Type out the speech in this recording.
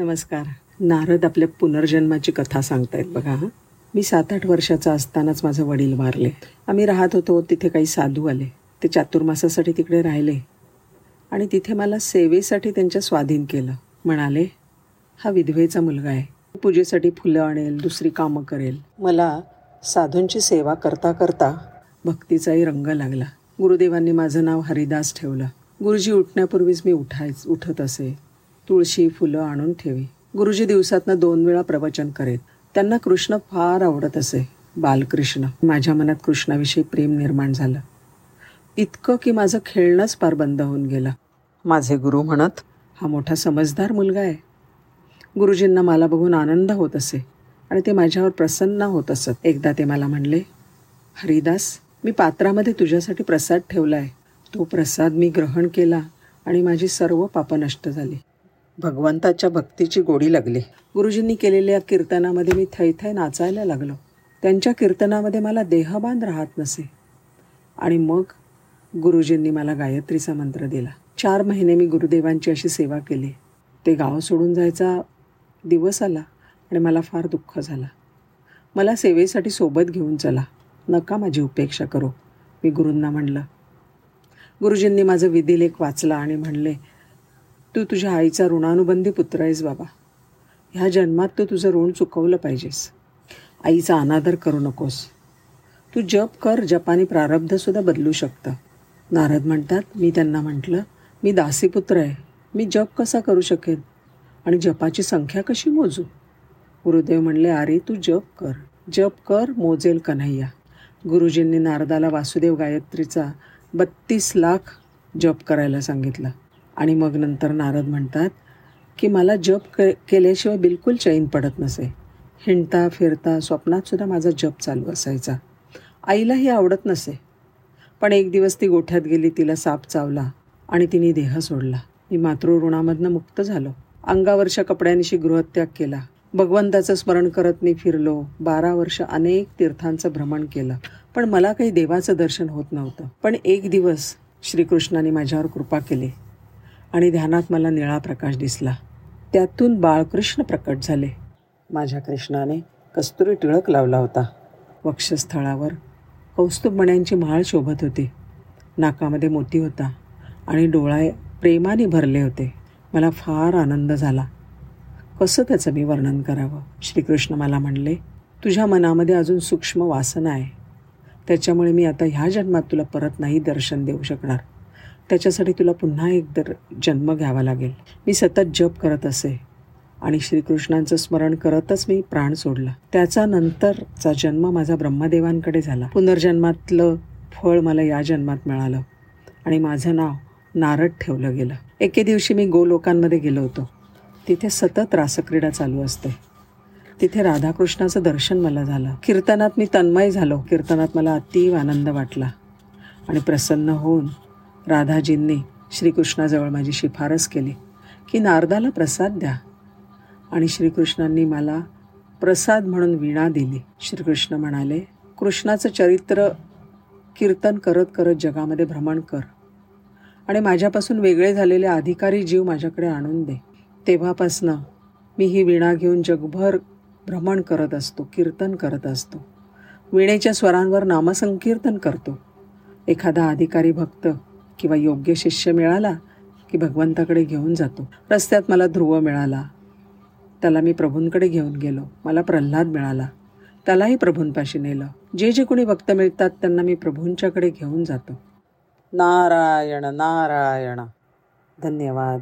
नमस्कार. नारद आपल्या पुनर्जन्माची कथा सांगतायत बघा हां. मी सात आठ वर्षाचा असतानाच माझे वडील वारले. आम्ही राहत होतो तिथे काही साधू आले. ते चातुर्मासासाठी तिकडे राहिले. आणि तिथे मला सेवेसाठी त्यांच्या स्वाधीन केलं. म्हणाले हा विधवेचा मुलगा आहे. पूजेसाठी फुलं आणेल दुसरी कामं करेल. मला साधूंची सेवा करता करता भक्तीचाही रंग लागला. गुरुदेवांनी माझं नाव हरिदास ठेवलं. गुरुजी उठण्यापूर्वीच मी उठायच उठत असे. तुळशी फुलं आणून ठेवी. गुरुजी दिवसातनं दोन वेळा प्रवचन करेत त्यांना कृष्ण फार आवडत असे. बालकृष्ण. माझ्या मनात कृष्णाविषयी प्रेम निर्माण झालं. इतकं की माझं खेळणंच फार बंद होऊन गेलं. माझे गुरु म्हणत हा मोठा समजदार मुलगा आहे. गुरुजींना मला बघून आनंद होत असे आणि ते माझ्यावर प्रसन्न होत असत. एकदा ते मला म्हणले हरिदास मी पात्रामध्ये तुझ्यासाठी प्रसाद ठेवला आहे तो प्रसाद मी ग्रहण केला आणि माझी सर्व पापं नष्ट झाली. भगवंताच्या भक्तीची गोडी लागली. गुरुजींनी केलेल्या कीर्तनामध्ये मी थैथै नाचायला लागलो. त्यांच्या कीर्तनामध्ये मला देहबान राहत नसे. आणि मग गुरुजींनी मला गायत्रीचा मंत्र दिला. चार महिने मी गुरुदेवांची अशी सेवा केली. ते गाव सोडून जायचा दिवस आला आणि मला फार दुःख झाला. मला सेवेसाठी सोबत घेऊन चला. नका माझी उपेक्षा करू. मी गुरूंना म्हणलं. गुरुजींनी माझं विधिलेख वाचला आणि म्हणले तू तुझ्या आईचा ऋणानुबंधी पुत्र आहेस बाबा. ह्या जन्मात तू तुझं ऋण चुकवलं पाहिजेस. आईचा अनादर करू नकोस. तू जप कर जपानी प्रारब्धसुद्धा बदलू शकतं. नारद म्हणतात मी त्यांना म्हटलं मी दासीपुत्र आहे. मी जप कसा करू शकेन? आणि जपाची संख्या कशी मोजू? गुरुदेव म्हणले अरे तू जप कर. जप कर मोजेल कन्हैया. गुरुजींनी नारदाला वासुदेव गायत्रीचा बत्तीस लाख जप करायला सांगितलं. आणि मग नंतर नारद म्हणतात की मला जप के केल्याशिवाय बिलकुल चैन पडत नसे. हिंडता फिरता स्वप्नातसुद्धा माझा जप चालू असायचा. आईलाही आवडत नसे. पण एक दिवस ती गोठ्यात गेली तिला साप चावला आणि तिने देह सोडला. मी मातृऋणामधनं मुक्त झालो. अंगावरच्या कपड्यांशी गृहत्याग केला. भगवंताचं स्मरण करत मी फिरलो. बारा वर्ष अनेक तीर्थांचं भ्रमण केलं. पण मला काही देवाचं दर्शन होत नव्हतं. पण एक दिवस श्रीकृष्णाने माझ्यावर कृपा केली. आणि ध्यानात मला निळा प्रकाश दिसला. त्यातून बाळकृष्ण प्रकट झाले. माझ्या कृष्णाने कस्तुरी टिळक लावला होता. वक्षस्थळावर कौस्तुभमण्यांची माळ शोभत होती. नाकामध्ये मोती होता आणि डोळा प्रेमाने भरले होते. मला फार आनंद झाला. कसं त्याचं मी वर्णन करावं? श्रीकृष्ण मला म्हणले तुझ्या मनामध्ये अजून सूक्ष्म वासना आहे. त्याच्यामुळे मी आता ह्या जन्मात तुला परत नाही दर्शन देऊ शकणार. त्याच्यासाठी तुला पुन्हा एकदा जन्म घ्यावा लागेल. मी सतत जप करत असे आणि श्रीकृष्णांचं स्मरण करतच मी प्राण सोडला. त्याचा नंतरचा जन्म माझा ब्रह्मदेवांकडे झाला. पुनर्जन्मातलं फळ मला या जन्मात मिळालं आणि माझं नाव नारद ठेवलं गेलं. एके दिवशी मी गोलोकांमध्ये गेलो होतो. तिथे सतत रासक्रीडा चालू असते. तिथे राधाकृष्णाचं दर्शन मला झालं. कीर्तनात मी तन्मय झालो. कीर्तनात मला अतीव आनंद वाटला आणि प्रसन्न होऊन राधाजींनी श्रीकृष्णाजवळ माझी शिफारस केली की नारदाला प्रसाद द्या. आणि श्रीकृष्णांनी मला प्रसाद म्हणून वीणा दिली. श्रीकृष्ण म्हणाले कृष्णाचं चरित्र कीर्तन करत करत जगामध्ये भ्रमण कर. आणि माझ्यापासून वेगळे झालेले अधिकारी जीव माझ्याकडे आणून दे. तेव्हापासनं मी ही वीणा घेऊन जगभर भ्रमण करत असतो कीर्तन करत असतो. वीणेच्या स्वरांवर नामसंकीर्तन करतो. एखादा अधिकारी भक्त किंवा योग्य शिष्य मिळाला की भगवंताकडे घेऊन जातो. रस्त्यात मला ध्रुव मिळाला. त्याला मी प्रभूंकडे घेऊन गेलो. मला प्रल्हाद मिळाला. त्यालाही प्रभूंपाशी नेलं. जे जे कोणी भक्त मिळतात त्यांना मी प्रभूंच्याकडे घेऊन जातो. नारायण नारायण. धन्यवाद.